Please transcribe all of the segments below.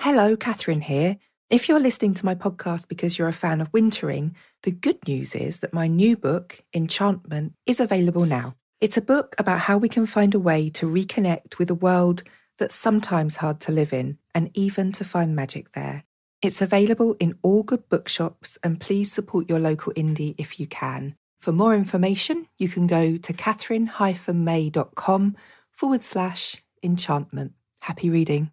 Hello, Katherine here. If you're listening to my podcast because you're a fan of wintering, the good news is that my new book, Enchantment, is available now. It's a book about how we can find a way to reconnect with a world that's sometimes hard to live in and even to find magic there. It's available in all good bookshops and please support your local indie if you can. For more information, you can go to catherine-may.com forward slash enchantment. Happy reading.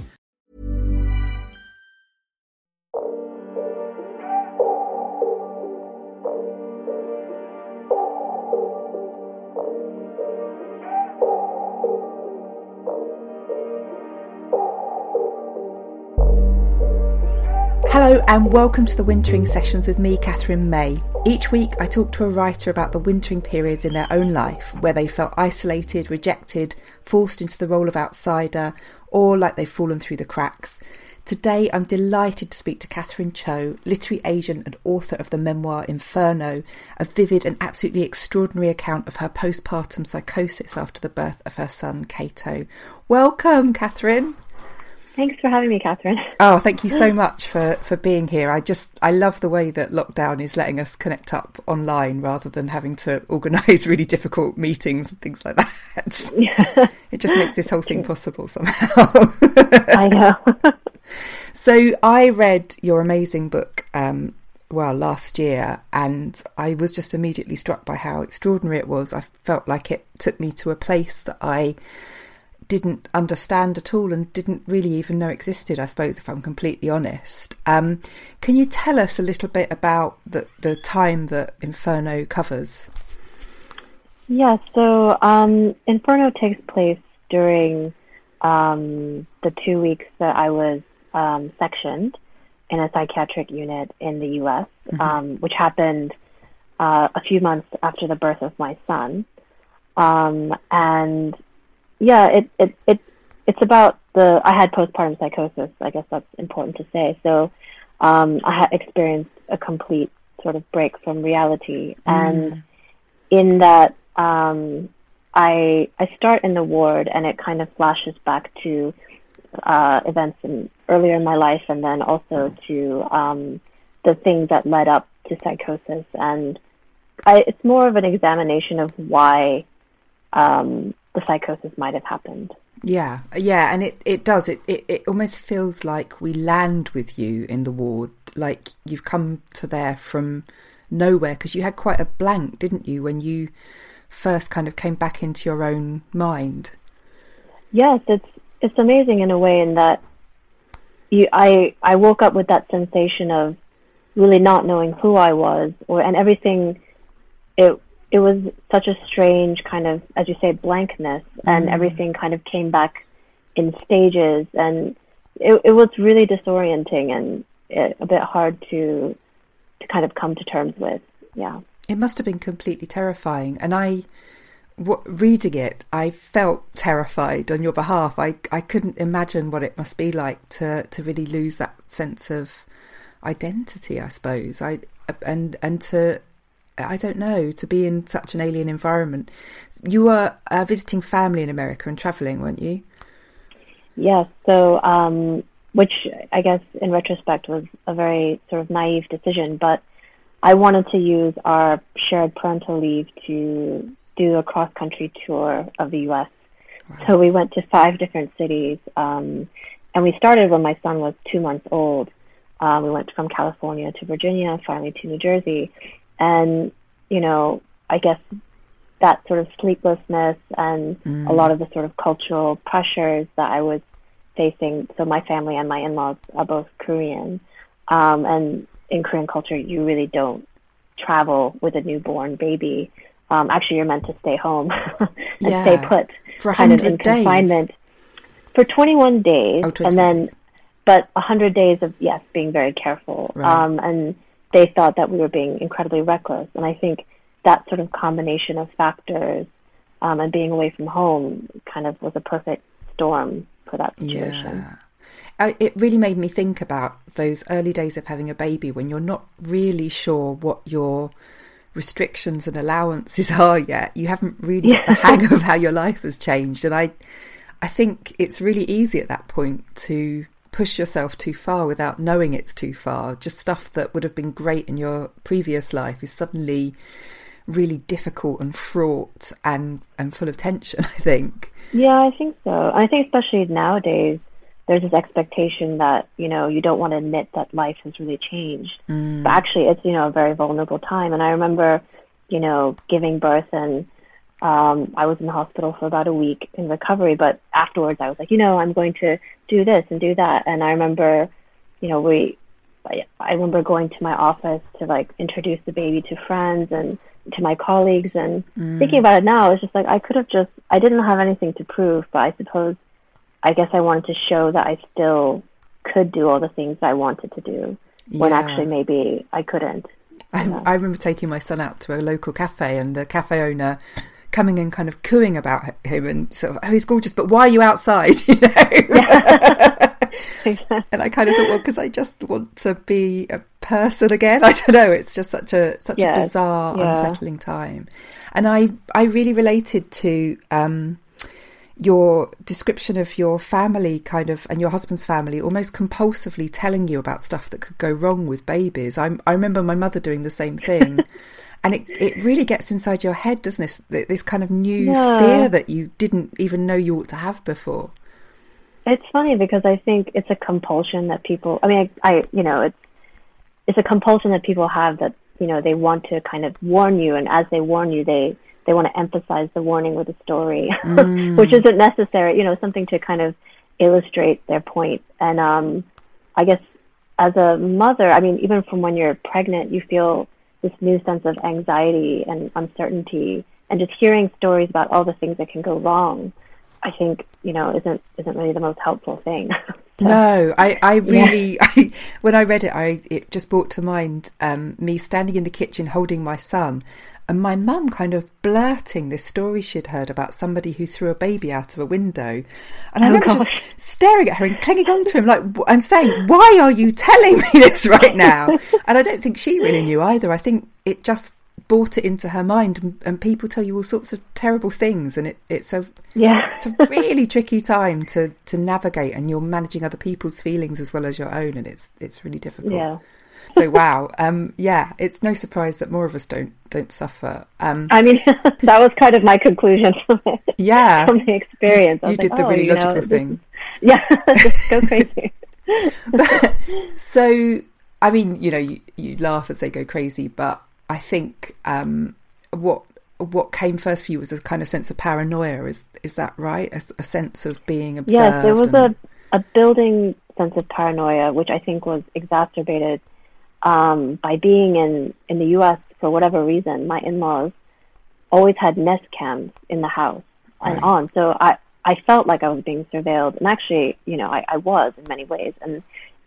Hello, and welcome to the Wintering Sessions with me, Katherine May. Each week, I talk to a writer about the wintering periods in their own life where they felt isolated, rejected, forced into the role of outsider, or like they've fallen through the cracks. Today, I'm delighted to speak to Catherine Cho, literary agent and author of the memoir Inferno, a vivid and absolutely extraordinary account of her postpartum psychosis after the birth of her son, Cato. Welcome, Catherine. Thanks for having me, Katherine. Oh, thank you so much for, for being here. I just I love the way that lockdown is letting us connect up online rather than having to organise really difficult meetings and things like that. Yeah. It just makes this whole thing possible somehow. I know. so I read your amazing book, um, well, last year, and I was just immediately struck by how extraordinary it was. I felt like it took me to a place that I didn't understand at all and didn't really even know existed, I suppose, if I'm completely honest. Um, can you tell us a little bit about the, the time that Inferno covers? yeah, so um, Inferno takes place during um, the two weeks that I was um, sectioned in a psychiatric unit in the US, um, which happened uh, a few months after the birth of my son. Um, and yeah, it, it, it, it's about the, I had postpartum psychosis. I guess that's important to say. So, um, I had experienced a complete sort of break from reality. And in that, um, I, I start in the ward and it kind of flashes back to, uh, events in, earlier in my life and then also to, um, the things that led up to psychosis. And I, it's more of an examination of why, um, the psychosis might have happened. Yeah, yeah, and it, it does. It, it it almost feels like we land with you in the ward, like you've come to there from nowhere because you had quite a blank, didn't you, when you first kind of came back into your own mind? Yes, it's it's amazing in a way in that you I I woke up with that sensation of really not knowing who I was or and everything it it was such a strange kind of as you say blankness and mm. everything kind of came back in stages and it it was really disorienting and it, a bit hard to to kind of come to terms with. Yeah. It must have been completely terrifying, and I, w- reading it, I felt terrified on your behalf. I I couldn't imagine what it must be like to to really lose that sense of identity. I suppose I and and to I don't know to be in such an alien environment. You were uh, visiting family in America and traveling, weren't you? Yes. So, um, which I guess in retrospect was a very sort of naive decision, but I wanted to use our shared parental leave to do a cross country tour of the U.S. Wow. So we went to five different cities, um, and we started when my son was two months old. Um, we went from California to Virginia, finally to New Jersey, and you know, I guess that sort of sleeplessness and mm. a lot of the sort of cultural pressures that I was facing. So my family and my in-laws are both Korean, um, and in Korean culture, you really don't travel with a newborn baby. Um, actually, you're meant to stay home and yeah. stay put, for kind of in days. confinement for 21 days, oh, and then, days. but 100 days of yes, being very careful. Right. Um, and they thought that we were being incredibly reckless, and I think that sort of combination of factors um, and being away from home kind of was a perfect storm for that situation. Yeah. I, it really made me think about those early days of having a baby when you're not really sure what your restrictions and allowances are yet. You haven't really yeah. got the hang of how your life has changed, and I, I think it's really easy at that point to push yourself too far without knowing it's too far. Just stuff that would have been great in your previous life is suddenly really difficult and fraught and and full of tension. I think. Yeah, I think so. I think especially nowadays, there's this expectation that you know you don't want to admit that life has really changed, mm. but actually it's you know a very vulnerable time. And I remember, you know, giving birth and. Um, I was in the hospital for about a week in recovery, but afterwards I was like, you know, I'm going to do this and do that. And I remember, you know, we, I, I remember going to my office to like introduce the baby to friends and to my colleagues and mm. thinking about it now it's just like I could have just I didn't have anything to prove but I suppose I guess I wanted to show that I still could do all the things I wanted to do when actually maybe I couldn't. I, I remember taking my son out to a local cafe and the cafe owner coming and kind of cooing about him and sort of, oh, he's gorgeous, but why are you outside? You know? Yeah. and I kind of thought, well, because I just want to be a person again. I don't know. It's just such a such yes. a bizarre, yeah. unsettling time. And I I really related to um, your description of your family, kind of, and your husband's family, almost compulsively telling you about stuff that could go wrong with babies. I I remember my mother doing the same thing. And it, it really gets inside your head, doesn't it? This kind of new yeah. fear that you didn't even know you ought to have before. It's funny because I think it's a compulsion that people. I mean, I, I you know, it's it's a compulsion that people have that you know they want to kind of warn you, and as they warn you, they they want to emphasize the warning with a story, mm. which isn't necessary. You know, something to kind of illustrate their point. And um, I guess as a mother, I mean, even from when you're pregnant, you feel this new sense of anxiety and uncertainty, and just hearing stories about all the things that can go wrong I think you know isn't isn't really the most helpful thing. so, no, I I really yeah. I, when I read it, I it just brought to mind um, me standing in the kitchen holding my son. And my mum kind of blurting this story she'd heard about somebody who threw a baby out of a window. And I oh, remember gosh. just staring at her and clinging onto him, like, and saying, Why are you telling me this right now? and I don't think she really knew either. I think it just brought it into her mind and, and, people tell you all sorts of terrible things and it, it's a yeah. it's a really tricky time to to navigate and you're managing other people's feelings as well as your own and it's it's really difficult. Yeah. So wow um yeah it's no surprise that more of us don't don't suffer. Um i mean that was kind of my conclusion from it yeah. from the experience. You did like, the really oh, logical know, thing. yeah just go crazy. But, so i mean you know you, you laugh and say go crazy but I think um, what what came first for you was a kind of sense of paranoia. Is is that right? A, a sense of being observed. Yes, there was and... a a building sense of paranoia, which I think was exacerbated um, by being in in the U.S. for whatever reason. My in-laws always had Nest cams in the house and right. on, so I I felt like I was being surveilled, and actually, you know, I, I was in many ways, and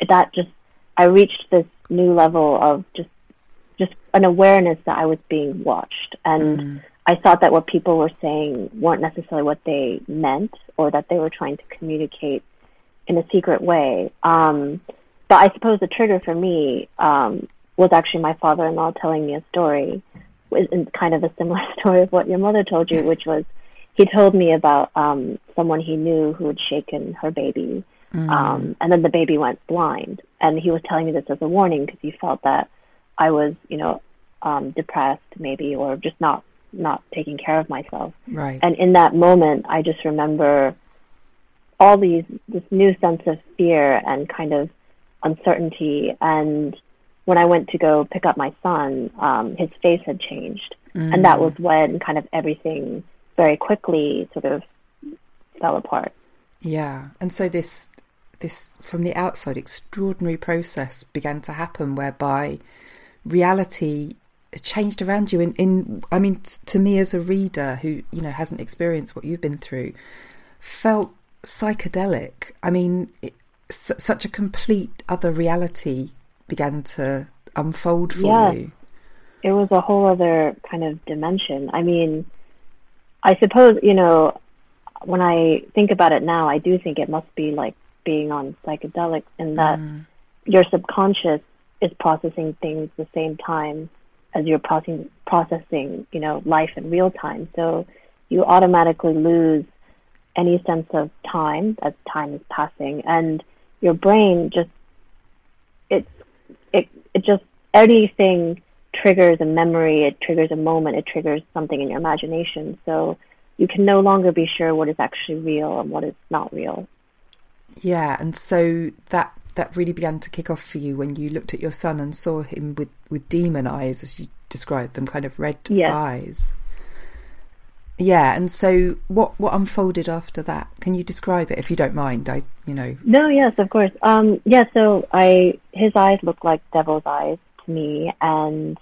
that just I reached this new level of just just an awareness that I was being watched. And mm. I thought that what people were saying weren't necessarily what they meant or that they were trying to communicate in a secret way. Um, but I suppose the trigger for me um, was actually my father in law telling me a story, in kind of a similar story of what your mother told you, which was he told me about um, someone he knew who had shaken her baby, Mm. um, and then the baby went blind. And he was telling me this as a warning because he felt that I was, you know, um, depressed maybe or just not not taking care of myself. Right. And in that moment, I just remember all these this new sense of fear and kind of uncertainty. And when I went to go pick up my son, um, his face had changed, and that was when kind of everything very quickly sort of fell apart. Yeah, and so this this from the outside extraordinary process began to happen whereby reality changed around you in, in I mean t- to me as a reader who you know hasn't experienced what you've been through felt psychedelic I mean it, s- such a complete other reality began to unfold for Yeah. you it was a whole other kind of dimension. I mean, I suppose, you know, when I think about it now, I do think it must be like being on psychedelics in that mm. your subconscious is processing things the same time as you're processing, processing, you know, life in real time. So you automatically lose any sense of time as time is passing and your brain just it's it it just anything triggers a memory, it triggers a moment, it triggers something in your imagination. So you can no longer be sure what is actually real and what is not real. Yeah, and so that that really began to kick off for you when you looked at your son and saw him with with demon eyes, as you described them, kind of red Yes. eyes. Yeah, and so what what unfolded after that? Can you describe it if you don't mind? I, you know, No, yes, of course. Um, yeah, so I his eyes looked like devil's eyes to me, and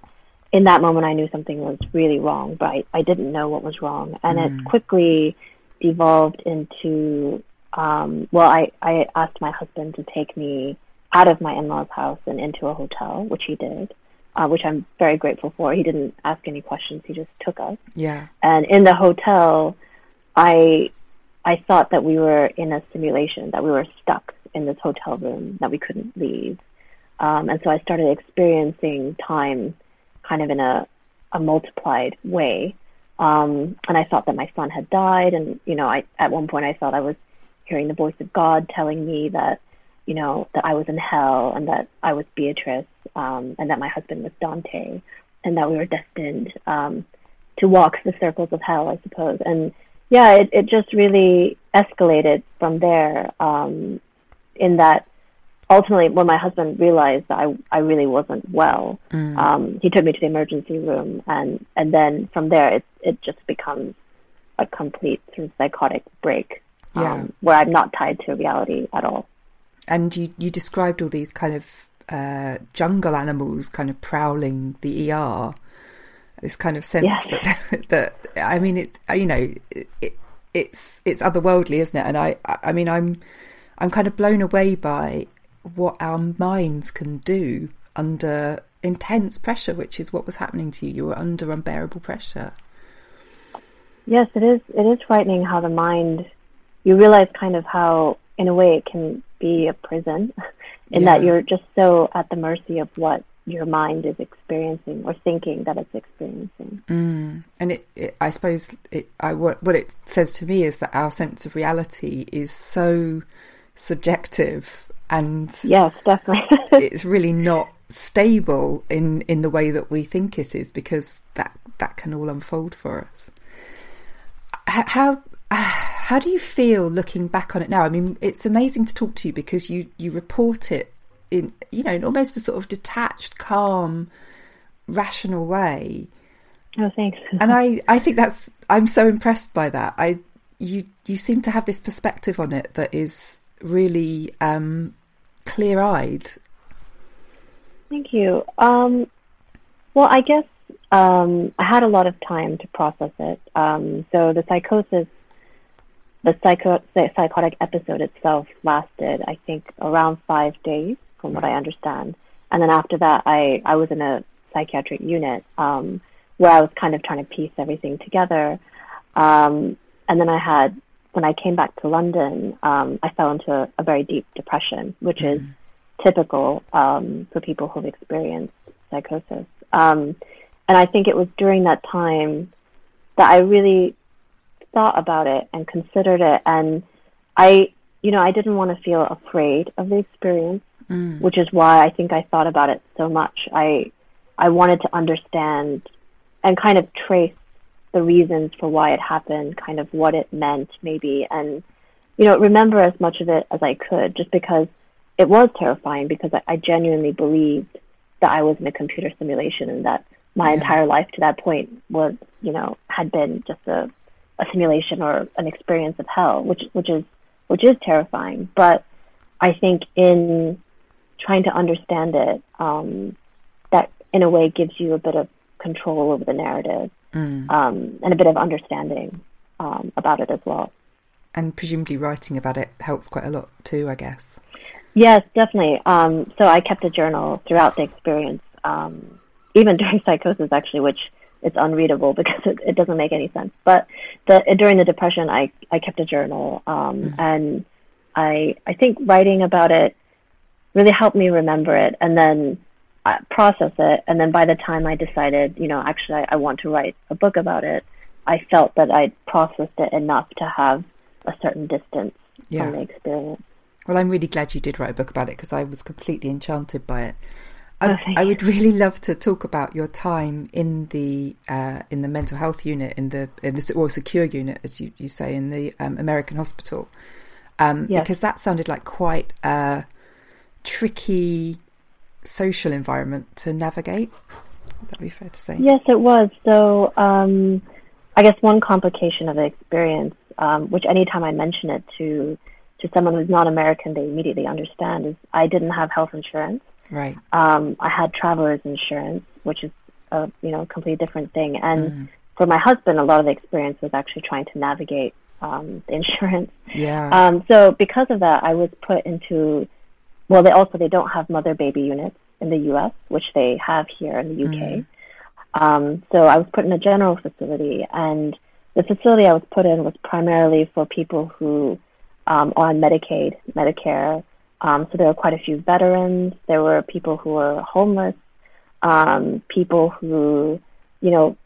in that moment, I knew something was really wrong, but I, I didn't know what was wrong, and it quickly devolved into. Um, well, I I asked my husband to take me out of my in-laws' house and into a hotel, which he did, uh, which I'm very grateful for. He didn't ask any questions; he just took us. yeah, And in the hotel, I I thought that we were in a simulation, that we were stuck in this hotel room, that we couldn't leave. Um, and so I started experiencing time kind of in a, a multiplied way. Um, and I thought that my son had died. And, you know, I, at one point I thought I was hearing the voice of God telling me that, you know, that I was in hell and that I was Beatrice, um, and that my husband was Dante and that we were destined, um, to walk the circles of hell, I suppose. And yeah, it, it just really escalated from there. Um, in that, ultimately, when my husband realized that I, I really wasn't well, um, he took me to the emergency room, and and then from there, it it just becomes a complete sort of psychotic break, Yeah. um, where I'm not tied to reality at all. and you you described all these kind of uh, jungle animals kind of prowling the ER. This kind of sense Yes. that that I mean it you know it, it's it's otherworldly, isn't it? And I I I mean I'm I'm kind of blown away by what our minds can do under intense pressure, which is what was happening to you. You were under unbearable pressure. Yes, it is. It is frightening how the mind. You realize kind of how, in a way, it can be a prison, in that you're just so at the mercy of what your mind is experiencing or thinking that it's experiencing. Mm. and it, it I suppose it I what what it says to me is that our sense of reality is so subjective and Yes, definitely. it's really not stable in in the way that we think it is because that that can all unfold for us how how do you feel looking back on it now i mean it's amazing to talk to you because you you report it in you know in almost a sort of detached calm rational way oh, thanks. and I, I think that's I'm so impressed by that. I you you seem to have this perspective on it that is really um, clear eyed. Thank you. Um, well, I guess um, I had a lot of time to process it. Um, so the psychosis, the psycho- the psychotic episode itself lasted, I think, around five days, from what I understand. And then after that, I, I was in a psychiatric unit um, where I was kind of trying to piece everything together. Um, and then I had, when I came back to London, um, I fell into a, a very deep depression, which is typical um, for people who've experienced psychosis. Um, and I think it was during that time that I really thought about it and considered it, and I, you know, I didn't want to feel afraid of the experience, Mm. which is why I think I thought about it so much. I, I wanted to understand and kind of trace the reasons for why it happened, kind of what it meant, maybe, and you know, remember as much of it as I could, just because it was terrifying. Because I, I genuinely believed that I was in a computer simulation and that my Yeah. entire life to that point was, you know, had been just a, a simulation or an experience of hell, which which is which is terrifying. But I think in trying to understand it, um, that in a way gives you a bit of control over the narrative Mm. um, and a bit of understanding um, about it as well. And presumably writing about it helps quite a lot too, I guess. Yes, definitely. Um, so I kept a journal throughout the experience, um, even during psychosis, actually, which it's unreadable because it, it doesn't make any sense. But the, during the depression, I, I kept a journal, um, and I I think writing about it really helped me remember it and then uh, process it. And then by the time I decided, you know, actually I, I want to write a book about it, I felt that I'd processed it enough to have a certain distance Yeah. from the experience. Well, I'm really glad you did write a book about it because I was completely enchanted by it. I, Oh, I would really love to talk about your time in the uh, in the mental health unit in the in the or secure unit, as you, you say, in the um, American hospital, um, Yes. because that sounded like quite a tricky social environment to navigate. That would that be fair to say? Yes, it was. So, um, I guess one complication of the experience, um, which anytime I mention it to to someone who's not American, they immediately understand, is I didn't have health insurance. Right. Um, I had traveler's insurance, which is a you know completely different thing. And for my husband, a lot of the experience was actually trying to navigate um, the insurance. Yeah. Um, so because of that, I was put into well, they also they don't have mother baby units in the U.S., which they have here in the U.K. Um, so I was put in a general facility, and the facility I was put in was primarily for people who um, are on Medicaid, Medicare. Um, so there were quite a few veterans. There were people who were homeless, um, people who, you know,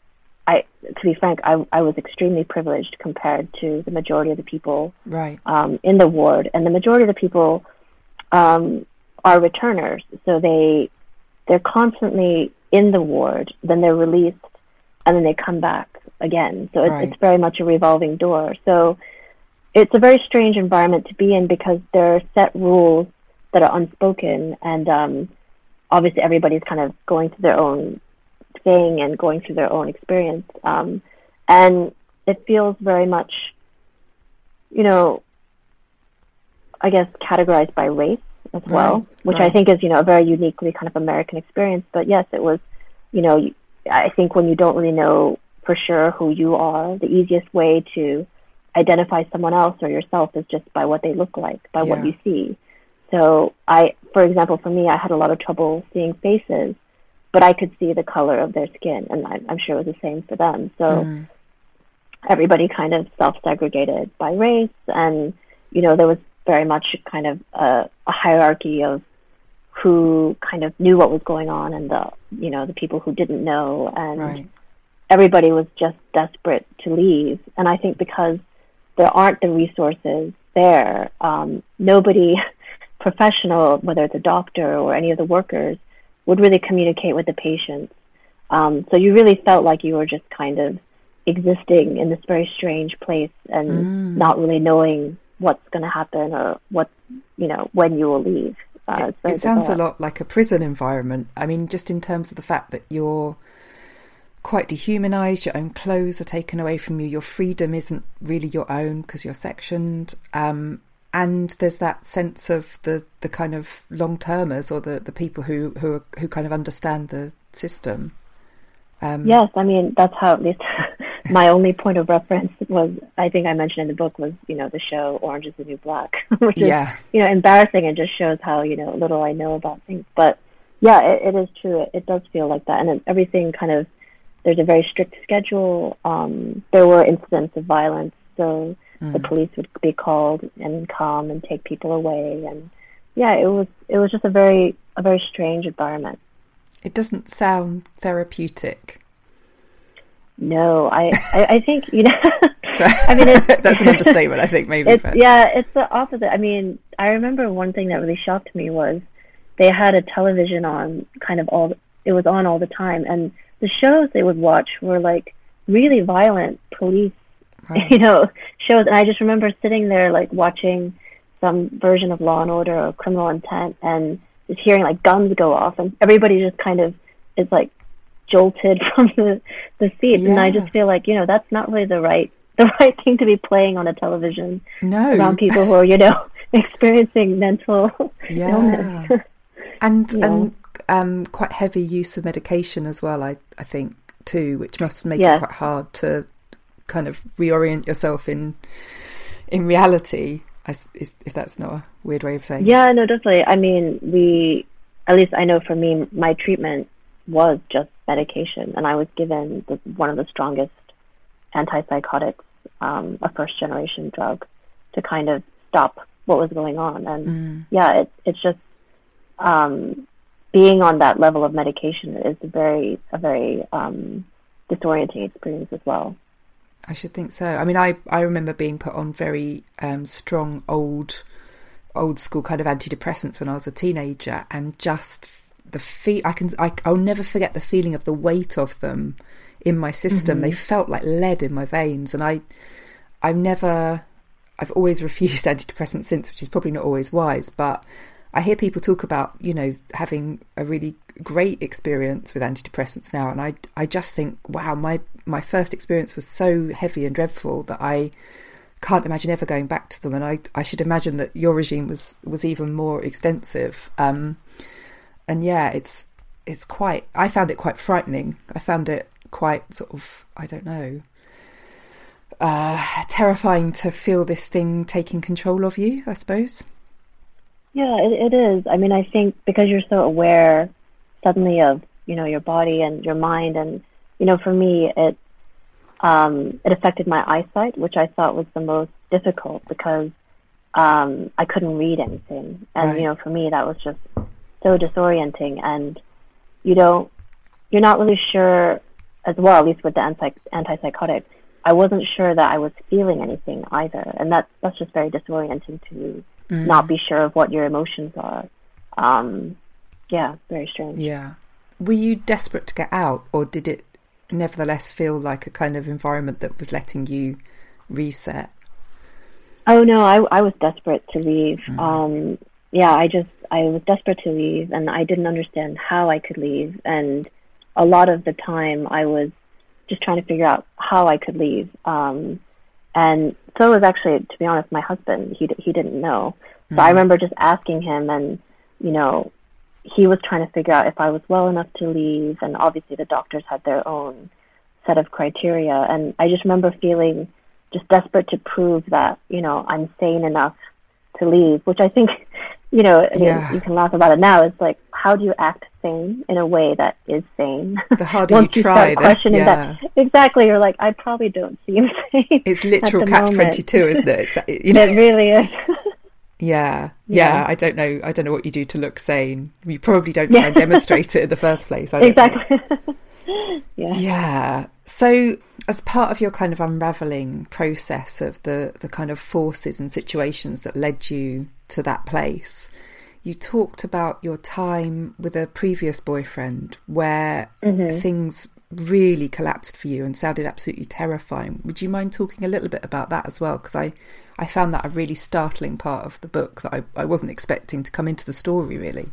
I to be frank, I, I was extremely privileged compared to the majority of the people right. um, in the ward, and the majority of the people um, are returners. So they they're constantly in the ward, then they're released, and then they come back again. So it's, Right. it's very much a revolving door. So it's a very strange environment to be in because there are set rules that are unspoken, and um, obviously everybody's kind of going through their own thing and going through their own experience. Um, and it feels very much, you know, I guess categorized by race as well, Right, which I think is, you know, a very uniquely kind of American experience. But yes, it was, you know, I think when you don't really know for sure who you are, the easiest way to identify someone else or yourself is just by what they look like, by what you see. So I, for example, for me, I had a lot of trouble seeing faces, but I could see the color of their skin, and I, I'm sure it was the same for them. So mm. everybody kind of self-segregated by race, and you know there was very much kind of a, a hierarchy of who kind of knew what was going on, and the you know the people who didn't know, and Right. everybody was just desperate to leave. And I think because there aren't the resources there, um, nobody professional, whether it's a doctor or any of the workers, would really communicate with the patients. Um, so you really felt like you were just kind of existing in this very strange place and not really knowing what's going to happen or what, you know, when you will leave. Uh, it's very it sounds a lot like a prison environment. I mean, just in terms of the fact that you're quite dehumanized, your own clothes are taken away from you, your freedom isn't really your own because you're sectioned. Um, and there's that sense of the, the kind of long termers or the, the people who, who, are, who kind of understand the system. Um, Yes, I mean that's how at least my only point of reference was. I think I mentioned in the book was you know the show Orange Is the New Black, which is Yeah. you know embarrassing and just shows how you know little I know about things. But yeah, it, it is true. It, it does feel like that, and it, everything kind of there's a very strict schedule. Um, there were incidents of violence, so the police would be called and come and take people away, and yeah, it was it was just a very a very strange environment. It doesn't sound therapeutic. No, I, I, I think you know. So, I mean, that's an understatement, I think, maybe. it's but- yeah, it's the opposite. I mean, I remember one thing that really shocked me was they had a television on, kind of all. It was on all the time, and the shows they would watch were like really violent police, you know, shows. And I just remember sitting there like watching some version of Law and Order or Criminal Intent, and just hearing like guns go off, and everybody just kind of is like jolted from the the seats, and I just feel like you know that's not really the right the right thing to be playing on a television No. around people who are you know experiencing mental illness. And Yeah. and um, quite heavy use of medication as well. I I think too, which must make Yeah. it quite hard to kind of reorient yourself in in reality. If that's not a weird way of saying. it. Yeah, no, definitely. I mean, we, at least I know for me, my treatment was just medication, and I was given the, one of the strongest antipsychotics, um, a first generation drug, to kind of stop what was going on. And yeah, it, it's just um, being on that level of medication is a very, a very um, disorienting experience as well. I should think so. I mean, I, I remember being put on very um, strong old old school kind of antidepressants when I was a teenager, and just the feel I can I, I'll never forget the feeling of the weight of them in my system. They felt like lead in my veins, and I I've never I've always refused antidepressants since, which is probably not always wise, but I hear people talk about, you know, having a really great experience with antidepressants now, and I, I just think, wow, my my first experience was so heavy and dreadful that I can't imagine ever going back to them, and I I should imagine that your regime was was even more extensive. Um, and yeah, it's it's quite. I found it quite frightening. I found it quite sort of I don't know. Uh, terrifying to feel this thing taking control of you, I suppose. Yeah, it, it is. I mean, I think because you're so aware suddenly of you know your body and your mind, and you know, for me, it um, it affected my eyesight, which I thought was the most difficult because um, I couldn't read anything, and Right. you know, for me, that was just so disorienting, and you don't, you're not really sure as well, at least with the anti antipsychotic. I wasn't sure that I was feeling anything either, and that's that's just very disorienting to not be sure of what your emotions are. Um, yeah, very strange. Yeah. Were you desperate to get out, or did it nevertheless feel like a kind of environment that was letting you reset? Oh no, I I was desperate to leave. Um, yeah, I just I was desperate to leave, and I didn't understand how I could leave. And a lot of the time, I was just trying to figure out how I could leave. Um, and so was actually, to be honest, my husband. He he didn't know. So I hmm. remember just asking him, and you know, he was trying to figure out if I was well enough to leave. And obviously, the doctors had their own set of criteria. And I just remember feeling just desperate to prove that you know I'm sane enough to leave, which I think you know I mean, Yeah. you can laugh about it now. It's like how do you act sane in a way that is sane? The harder Once you you try, start the- questioning yeah. that, exactly, you're like I probably don't seem sane. It's literal catch twenty two, isn't it? It's that, you know, It really is. yeah, Yeah. yeah. I don't know. I don't know what you do to look sane. You probably don't try and demonstrate it in the first place. Exactly. yeah. Yeah. So, as part of your kind of unraveling process of the the kind of forces and situations that led you to that place, you talked about your time with a previous boyfriend where things really collapsed for you and sounded absolutely terrifying. Would you mind talking a little bit about that as well? Because I I found that a really startling part of the book that I, I wasn't expecting to come into the story really.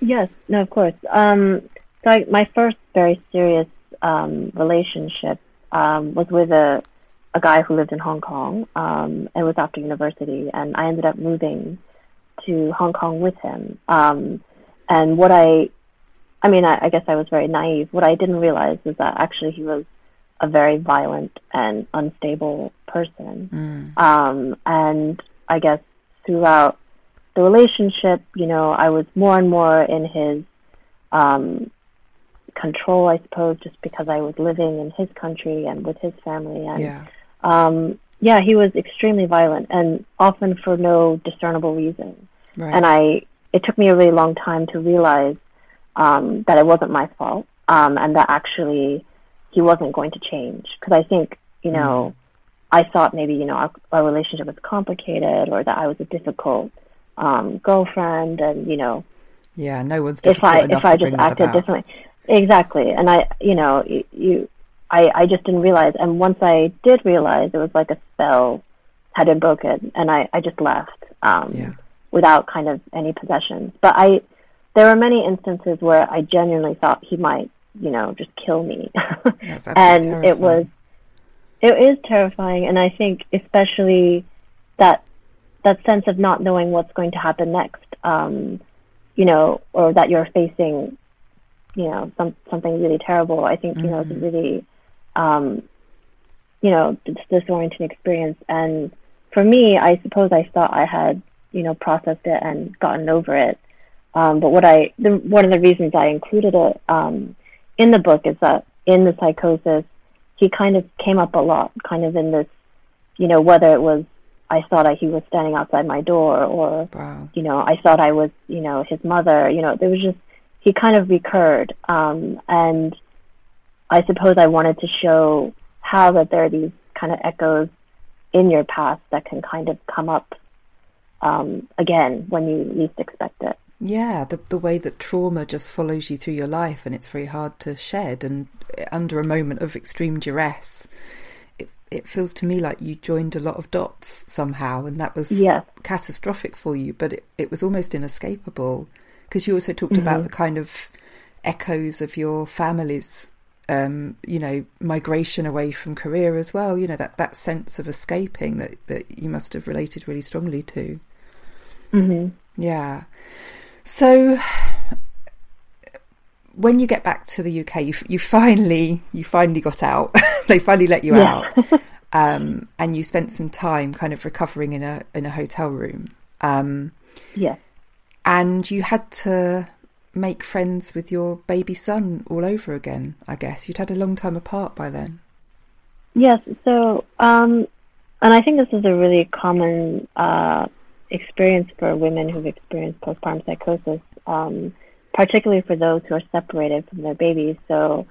Yes, no, of course. Um, so I, my first very serious um, relationship um, was with a a guy who lived in Hong Kong. Um, it was after university, and I ended up moving to Hong Kong with him. Um, and what I, I mean, I, I guess I was very naive. What I didn't realize was that actually he was a very violent and unstable person. Um, and I guess throughout the relationship, you know, I was more and more in his um, control, I suppose, just because I was living in his country and with his family. And Yeah. Um, yeah, he was extremely violent and often for no discernible reason. Right. And I, it took me a really long time to realize um, that it wasn't my fault um, and that actually he wasn't going to change because I think you know I thought maybe you know our, our relationship was complicated or that I was a difficult um, girlfriend and you know Yeah, no one's if I enough if I to just acted differently. Exactly, and I you know you, you I I just didn't realize, and once I did realize, it was like a spell had been broken, and I I just left um, Yeah. without kind of any possessions. But I there were many instances where I genuinely thought he might you know just kill me, That's and absolutely it was it is terrifying, and I think especially that that sense of not knowing what's going to happen next, um, you know, or that you're facing, you know, some something really terrible. I think you know it's a really, um, you know, it's disorienting experience. And for me, I suppose I thought I had, you know, processed it and gotten over it. Um, but what I, the, one of the reasons I included it um, in the book is that in the psychosis, he kind of came up a lot, kind of in this, you know, whether it was I thought I, he was standing outside my door, or Wow. you know, I thought I was, you know, his mother. You know, there was just he kind of recurred, um, and I suppose I wanted to show how that there are these kind of echoes in your past that can kind of come up um, again when you least expect it. Yeah, the the way that trauma just follows you through your life and it's very hard to shed and under a moment of extreme duress it it feels to me like you joined a lot of dots somehow and that was Yes. catastrophic for you but it, it was almost inescapable because you also talked about the kind of echoes of your family's um, you know migration away from Korea as well you know that that sense of escaping that that you must have related really strongly to hmm yeah. So when you get back to the UK, you, you finally you finally got out. they finally let you Yeah. out, um, and you spent some time kind of recovering in a in a hotel room. Um, Yes. and you had to make friends with your baby son all over again. I guess you'd had a long time apart by then. Yes. So, um, and I think this is a really common uh, experience for women who've experienced postpartum psychosis, um, particularly for those who are separated from their babies. So,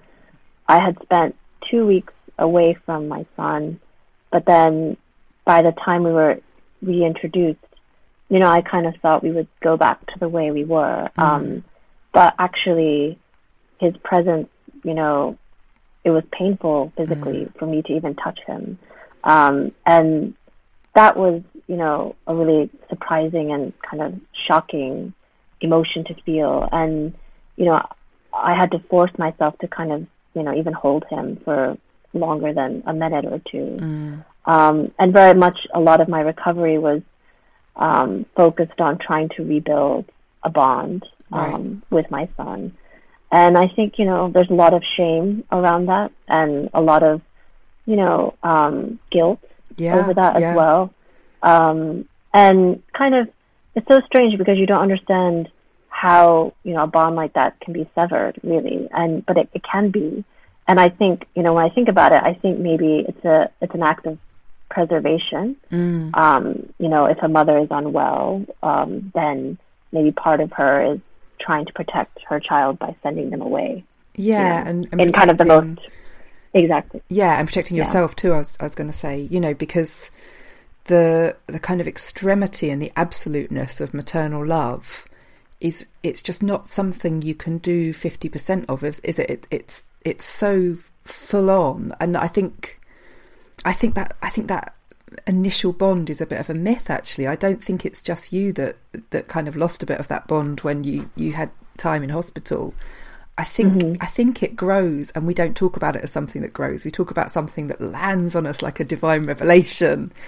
I had spent two weeks away from my son, but then by the time we were reintroduced, you know, I kind of thought we would go back to the way we were. Um, but actually, his presence, you know, it was painful physically for me to even touch him. Um, and that was, you know, a really surprising and kind of shocking emotion to feel. And, you know, I had to force myself to kind of, you know, even hold him for longer than a minute or two. Um, and very much a lot of my recovery was um, focused on trying to rebuild a bond um, with my son. And I think, you know, there's a lot of shame around that and a lot of, you know, um, guilt Yeah, over that yeah. as well. Um, and kind of, it's so strange because you don't understand how, you know, a bond like that can be severed, really. And, but it, it can be. And I think, you know, when I think about it, I think maybe it's a, it's an act of preservation. Mm. Um, you know, if a mother is unwell, um, then maybe part of her is trying to protect her child by sending them away. Yeah, you know, and, and in kind of the most exactly. Yeah, and protecting Yeah. yourself too. I was, I was going to say, you know, because the the kind of extremity and the absoluteness of maternal love is it's just not something you can do fifty percent of. Is, is it? it? It's it's so full on, and I think I think that I think that initial bond is a bit of a myth. Actually, I don't think it's just you that that kind of lost a bit of that bond when you you had time in hospital. I think I think it grows, and we don't talk about it as something that grows. We talk about something that lands on us like a divine revelation.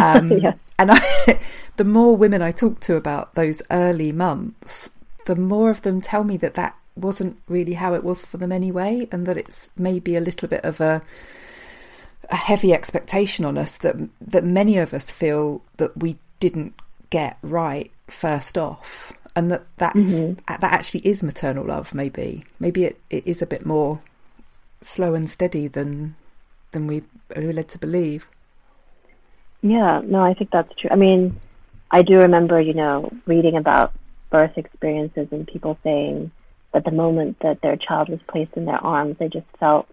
Um, Yeah. And I, the more women I talk to about those early months, the more of them tell me that that wasn't really how it was for them anyway, and that it's maybe a little bit of a a heavy expectation on us that that many of us feel that we didn't get right first off, and that that's mm-hmm. that actually is maternal love. Maybe maybe it, it is a bit more slow and steady than than we are led to believe. Yeah, no, I think that's true. I mean, I do remember, you know, reading about birth experiences and people saying that the moment that their child was placed in their arms, they just felt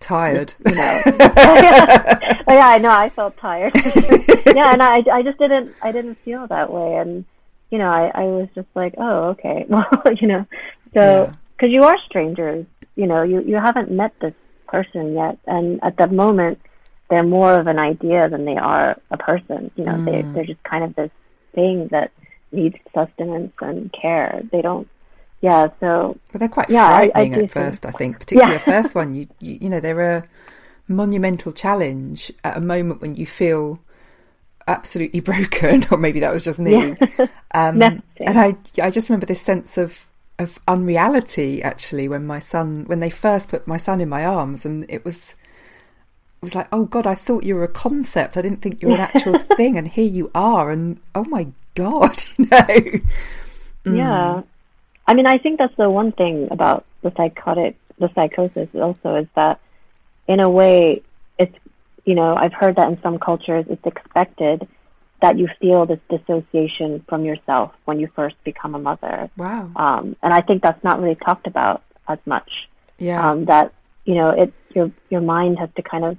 tired. You know, yeah, I know. I felt tired. yeah, and I, I just didn't, I didn't feel that way, and you know, I, I was just like, oh, okay, well, you know, so because you are strangers, you know, you you haven't met this person yet, and at that moment, they're more of an idea than they are a person. You know, mm. they they're just kind of this thing that needs sustenance and care. They don't yeah, so but they're quite yeah, frightening I, I at first. Think. I think, particularly yeah. the first one. You, you, you know, they're a monumental challenge at a moment when you feel absolutely broken, or maybe that was just me. Yeah. Um, and I, I just remember this sense of of unreality actually when my son, when they first put my son in my arms, and it was. It was like, oh God, I thought you were a concept. I didn't think you were an actual thing, and here you are, and oh my God, you know. Mm. Yeah, I mean, I think that's the one thing about the psychotic, the psychosis also is that in a way, it's, you know, I've heard that in some cultures it's expected that you feel this dissociation from yourself when you first become a mother. Wow. Um, and I think that's not really talked about as much. Yeah. Um, that, you know, it, your, your mind has to kind of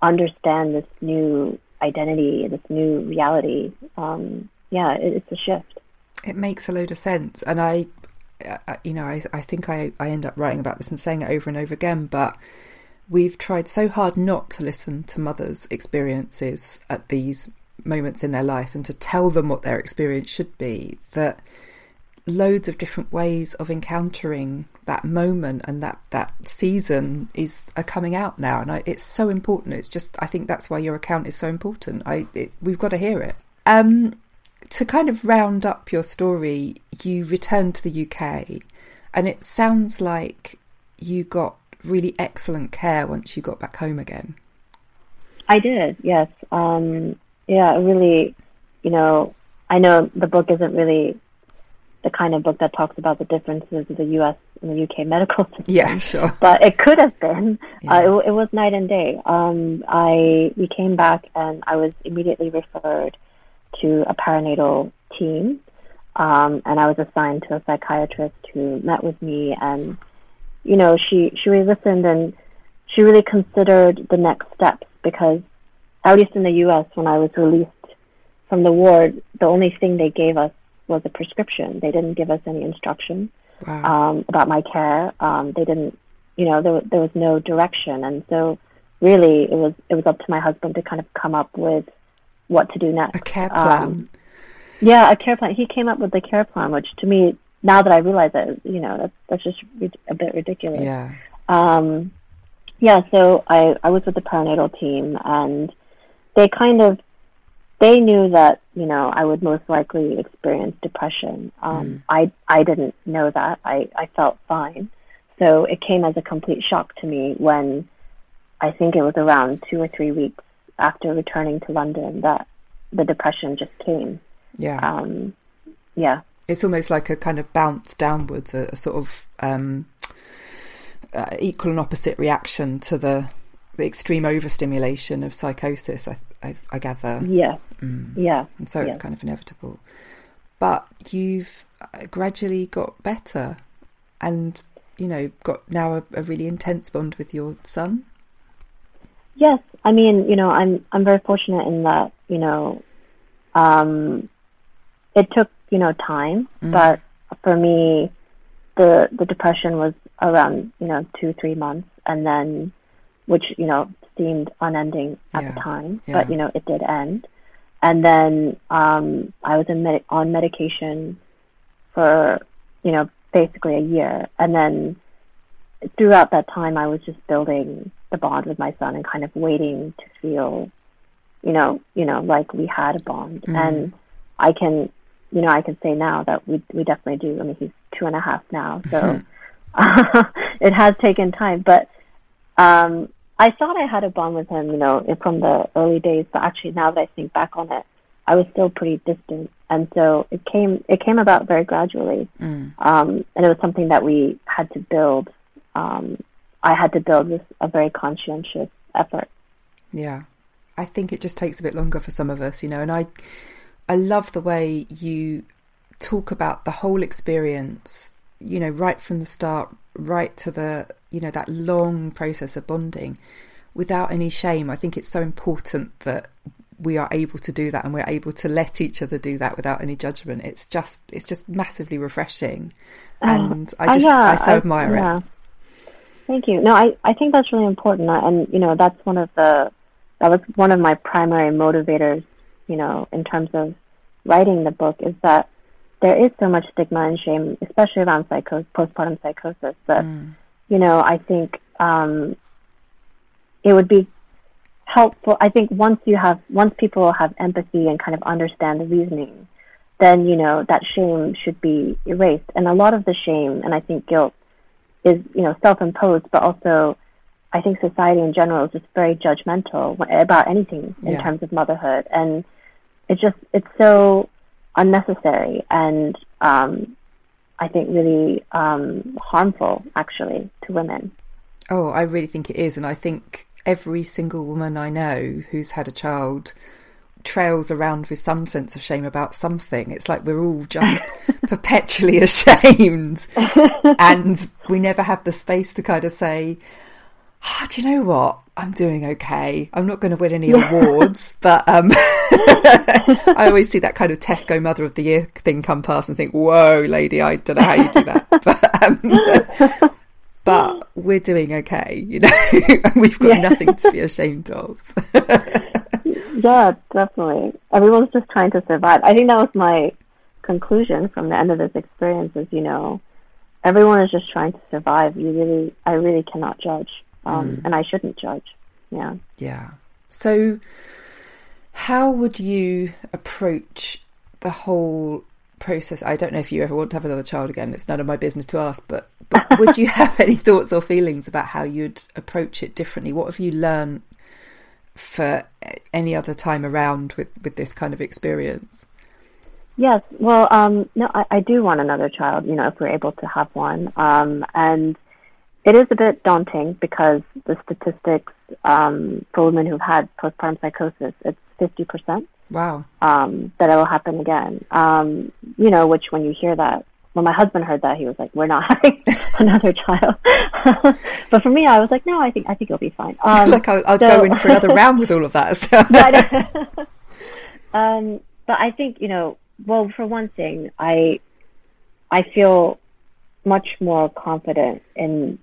understand this new identity, this new reality. Um, yeah, it, it's a shift. It makes a load of sense. And I, you know, I, I think I, I end up writing about this and saying it over and over again, but we've tried so hard not to listen to mothers' experiences at these moments in their life and to tell them what their experience should be that loads of different ways of encountering that moment and that that season is are coming out now. And I, it's so important. It's just i think that's why your account is so important. I it, we've got to hear it. Um to kind of round up your story, you returned to the UK, and it sounds like you got really excellent care once you got back home again. I did, yes. Um, yeah, really, you know, I know the book isn't really the kind of book that talks about the differences of the U.S. and the UK medical system. Yeah, sure. But it could have been. Yeah. Uh, it, it, was night and day. Um, I we came back and I was immediately referred to a perinatal team, um, and I was assigned to a psychiatrist who met with me, and you know, she she really listened and she really considered the next steps because, at least in the U.S., when I was released from the ward, the only thing they gave us was a prescription. They didn't give us any instruction wow. um, about my care. Um, they didn't, you know, there there was no direction, and so really it was it was up to my husband to kind of come up with what to do next. A care plan. Um, yeah, a care plan. He came up with the care plan, which to me, now that I realize that, you know, that's that's just a bit ridiculous. Yeah. Um, yeah. So I I was with the perinatal team, and they kind of they knew that you know I would most likely experience depression. Um, mm. I I didn't know that. I I felt fine. So it came as a complete shock to me when I think it was around two or three weeks after returning to London that the depression just came. Yeah. Um, yeah. It's almost like a kind of bounce downwards, a, a sort of um, uh, equal and opposite reaction to the the extreme overstimulation of psychosis. I, I, I gather. Yeah. Mm. Yeah. And so it's kind of inevitable. But you've uh, gradually got better, and you know, got now a, a really intense bond with your son. Yes, I mean, you know, I'm I'm very fortunate in that, you know, um, it took you know time, mm. but for me, the the depression was around you know two three months, and then which you know seemed unending at yeah. the time, yeah. but you know it did end, and then um, I was in med- on medication for you know basically a year, and then throughout that time, I was just building the bond with my son and kind of waiting to feel, you know, you know, like we had a bond. Mm. And I can, you know, I can say now that we we definitely do. I mean, he's two and a half now, so it has taken time. But um, I thought I had a bond with him, you know, from the early days. But actually, now that I think back on it, I was still pretty distant, and so it came it came about very gradually, mm. um, and it was something that we had to build um, I had to build this, a very conscientious effort. Yeah, I think it just takes a bit longer for some of us, you know. And I, I love the way you talk about the whole experience. You know, right from the start, right to the you know that long process of bonding without any shame. I think it's so important that we are able to do that and we're able to let each other do that without any judgment. It's just it's just massively refreshing, oh, and I just uh, yeah, I so admire I, yeah. it. Thank you. No, I I think that's really important, and you know that's one of the that was one of my primary motivators. You know, in terms of writing the book, is that there is so much stigma and shame, especially around psycho- postpartum psychosis. That mm. you know, I think um, it would be helpful. I think once you have, once people have empathy and kind of understand the reasoning, then, you know, that shame should be erased. And a lot of the shame and I think guilt is, you know, self-imposed, but also I think society in general is just very judgmental about anything in yeah. terms of motherhood. And it's just, it's so unnecessary and, um, I think really um, harmful actually to women. Oh, I really think it is. And I think every single woman I know who's had a child trails around with some sense of shame about something. It's like we're all just perpetually ashamed, and we never have the space to kind of say, oh, "Do you know what? I'm doing okay. I'm not going to win any awards, but um, I always see that kind of Tesco Mother of the Year thing come past and think, "Whoa, lady, I don't know how you do that." But um, but we're doing okay, you know, we've got yeah. nothing to be ashamed of. Yeah, definitely. Everyone's just trying to survive. I think that was my conclusion from the end of this experience is, you know, everyone is just trying to survive. You really, I really cannot judge. Um, mm. and I shouldn't judge. Yeah. Yeah. So, how would you approach the whole process? I don't know if you ever want to have another child again. It's none of my business to ask, but but would you have any thoughts or feelings about how you'd approach it differently? What have you learned for any other time around with, with this kind of experience? Yes, well, um, no, I, I, do want another child. You know, if we're able to have one, um, and it is a bit daunting because the statistics um, for women who've had postpartum psychosis it's fifty percent. Wow. Um, that it will happen again. Um, you know, which when you hear that, when my husband heard that, he was like, "We're not having another child." but for me, I was like, "No, I think I think it'll be fine." Um, Look, I'll, I'll so, go in for another round with all of that. So. um, but I think you know, well, for one thing, I I feel much more confident in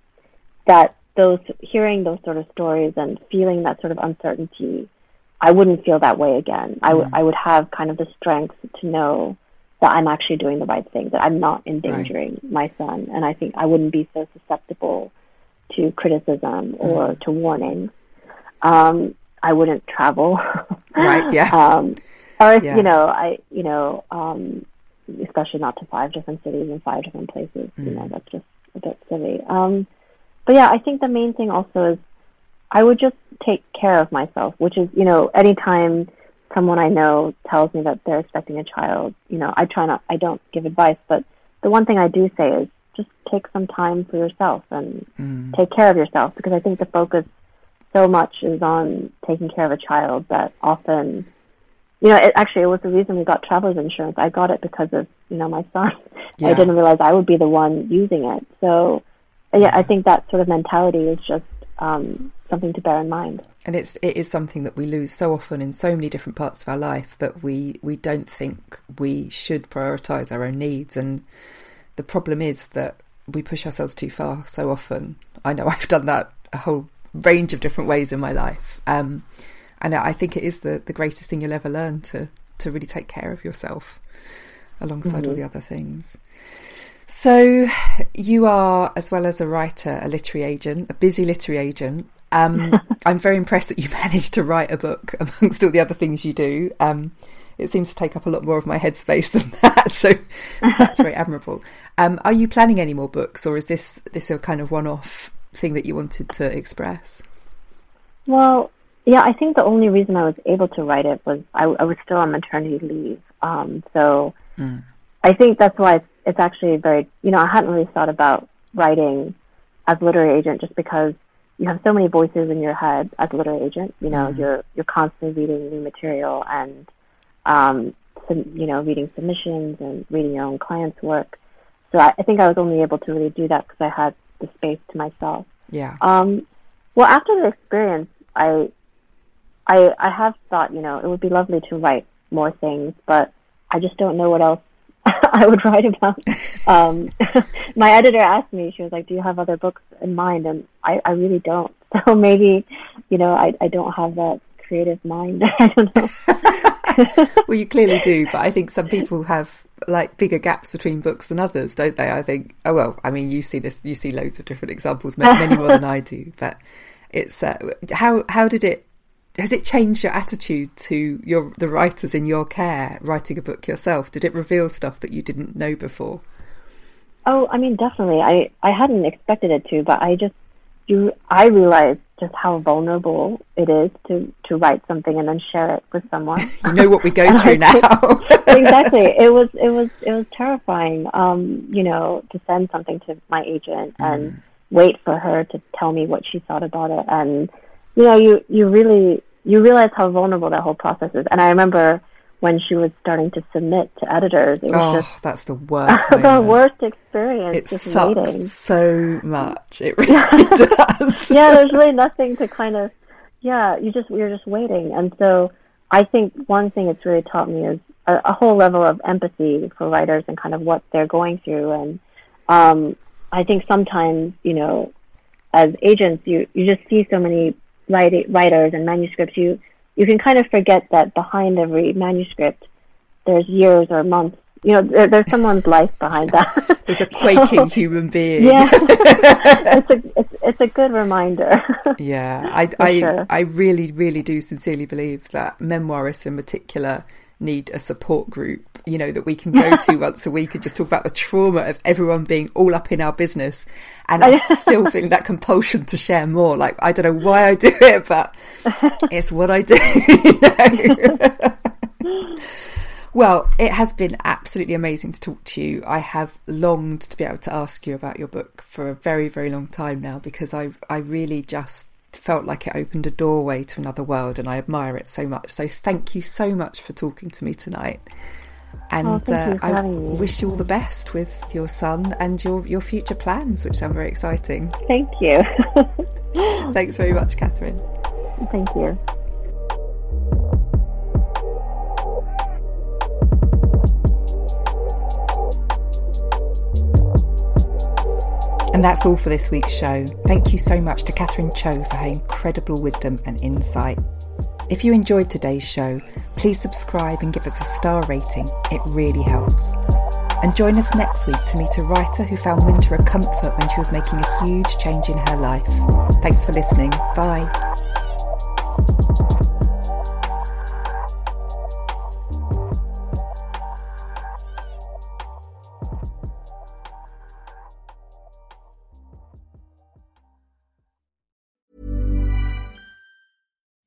that those hearing those sort of stories and feeling that sort of uncertainty. I wouldn't feel that way again. I, w- mm. I would have kind of the strength to know that I'm actually doing the right thing, that I'm not endangering right. my son. And I think I wouldn't be so susceptible to criticism or mm. to warnings. Um, I wouldn't travel. right, yeah. um, or if, yeah. you know, I, you know, um, especially not to five different cities and five different places, mm. you know, mm. that's just a bit silly. Um, but yeah, I think the main thing also is I would just take care of myself, which is, you know, anytime someone I know tells me that they're expecting a child, you know, I try not, I don't give advice, but the one thing I do say is just take some time for yourself and mm. take care of yourself because I think the focus so much is on taking care of a child that often, you know, it actually it was the reason we got travelers insurance. I got it because of you know my son. Yeah. I didn't realize I would be the one using it. So yeah, I think that sort of mentality is just um, something to bear in mind. And it's it is something that we lose so often in so many different parts of our life that we we don't think we should prioritize our own needs. And the problem is that we push ourselves too far so often. I know I've done that a whole range of different ways in my life. Um, and I think it is the, the greatest thing you'll ever learn to to really take care of yourself alongside mm-hmm. all the other things. So, you are, as well as a writer, a literary agent, a busy literary agent. Um, I'm very impressed that you managed to write a book amongst all the other things you do. Um, it seems to take up a lot more of my headspace than that, so, so that's very admirable. Um, are you planning any more books, or is this this a kind of one-off thing that you wanted to express? Well, yeah, I think the only reason I was able to write it was I, I was still on maternity leave, um, so mm. I think that's why it's, it's actually very, you know, I hadn't really thought about writing as a literary agent just because you have so many voices in your head as a literary agent. You know, mm-hmm. you're you're constantly reading new material and, um, some, you know, reading submissions and reading your own clients' work. So I, I think I was only able to really do that because I had the space to myself. Yeah. Um, well, after the experience, I, I, I have thought, you know, it would be lovely to write more things, but I just don't know what else I would write about. Um, my editor asked me, she was like, "Do you have other books in mind?" And I, I really don't. So maybe, you know, I, I don't have that creative mind. I don't know. well, you clearly do, but I think some people have like bigger gaps between books than others, don't they? I think. Oh well, I mean, you see this, you see loads of different examples, many more than I do. But it's uh, how how did it has it changed your attitude to your the writers in your care writing a book yourself? Did it reveal stuff that you didn't know before? Oh, I mean, definitely. I I hadn't expected it to, but I just you I realized just how vulnerable it is to to write something and then share it with someone. you know what we go through now. exactly. It was it was it was terrifying. Um, you know, to send something to my agent mm. and wait for her to tell me what she thought about it and you know, you you really you realize how vulnerable that whole process is. And I remember when she was starting to submit to editors. It was oh, just that's the worst. the worst experience. It just sucks waiting. so much. It really does. yeah, there's really nothing to kind of. Yeah, you just you're just waiting, and so I think one thing it's really taught me is a, a whole level of empathy for writers and kind of what they're going through, and um, I think sometimes you know, as agents, you you just see so many write, writers and manuscripts, you you can kind of forget that behind every manuscript, there's years or months. You know, there, there's someone's life behind that. there's a quaking so, human being. Yeah, it's a it's, it's a good reminder. yeah, I I, sure. I really really do sincerely believe that memoirists in particular need a support group, you know, that we can go to once a week and just talk about the trauma of everyone being all up in our business. And I still feeling that compulsion to share more. Like, I don't know why I do it, but it's what I do. You know? well, it has been absolutely amazing to talk to you. I have longed to be able to ask you about your book for a very, very long time now because I I really just felt like it opened a doorway to another world, and I admire it so much. So thank you so much for talking to me tonight. And oh, uh, I wish you all the best with your son and your, your future plans, which sound very exciting. Thank you. Thanks very much, Catherine. Thank you. And that's all for this week's show. Thank you so much to Catherine Cho for her incredible wisdom and insight. If you enjoyed today's show, please subscribe and give us a star rating. It really helps. And join us next week to meet a writer who found winter a comfort when she was making a huge change in her life. Thanks for listening. Bye.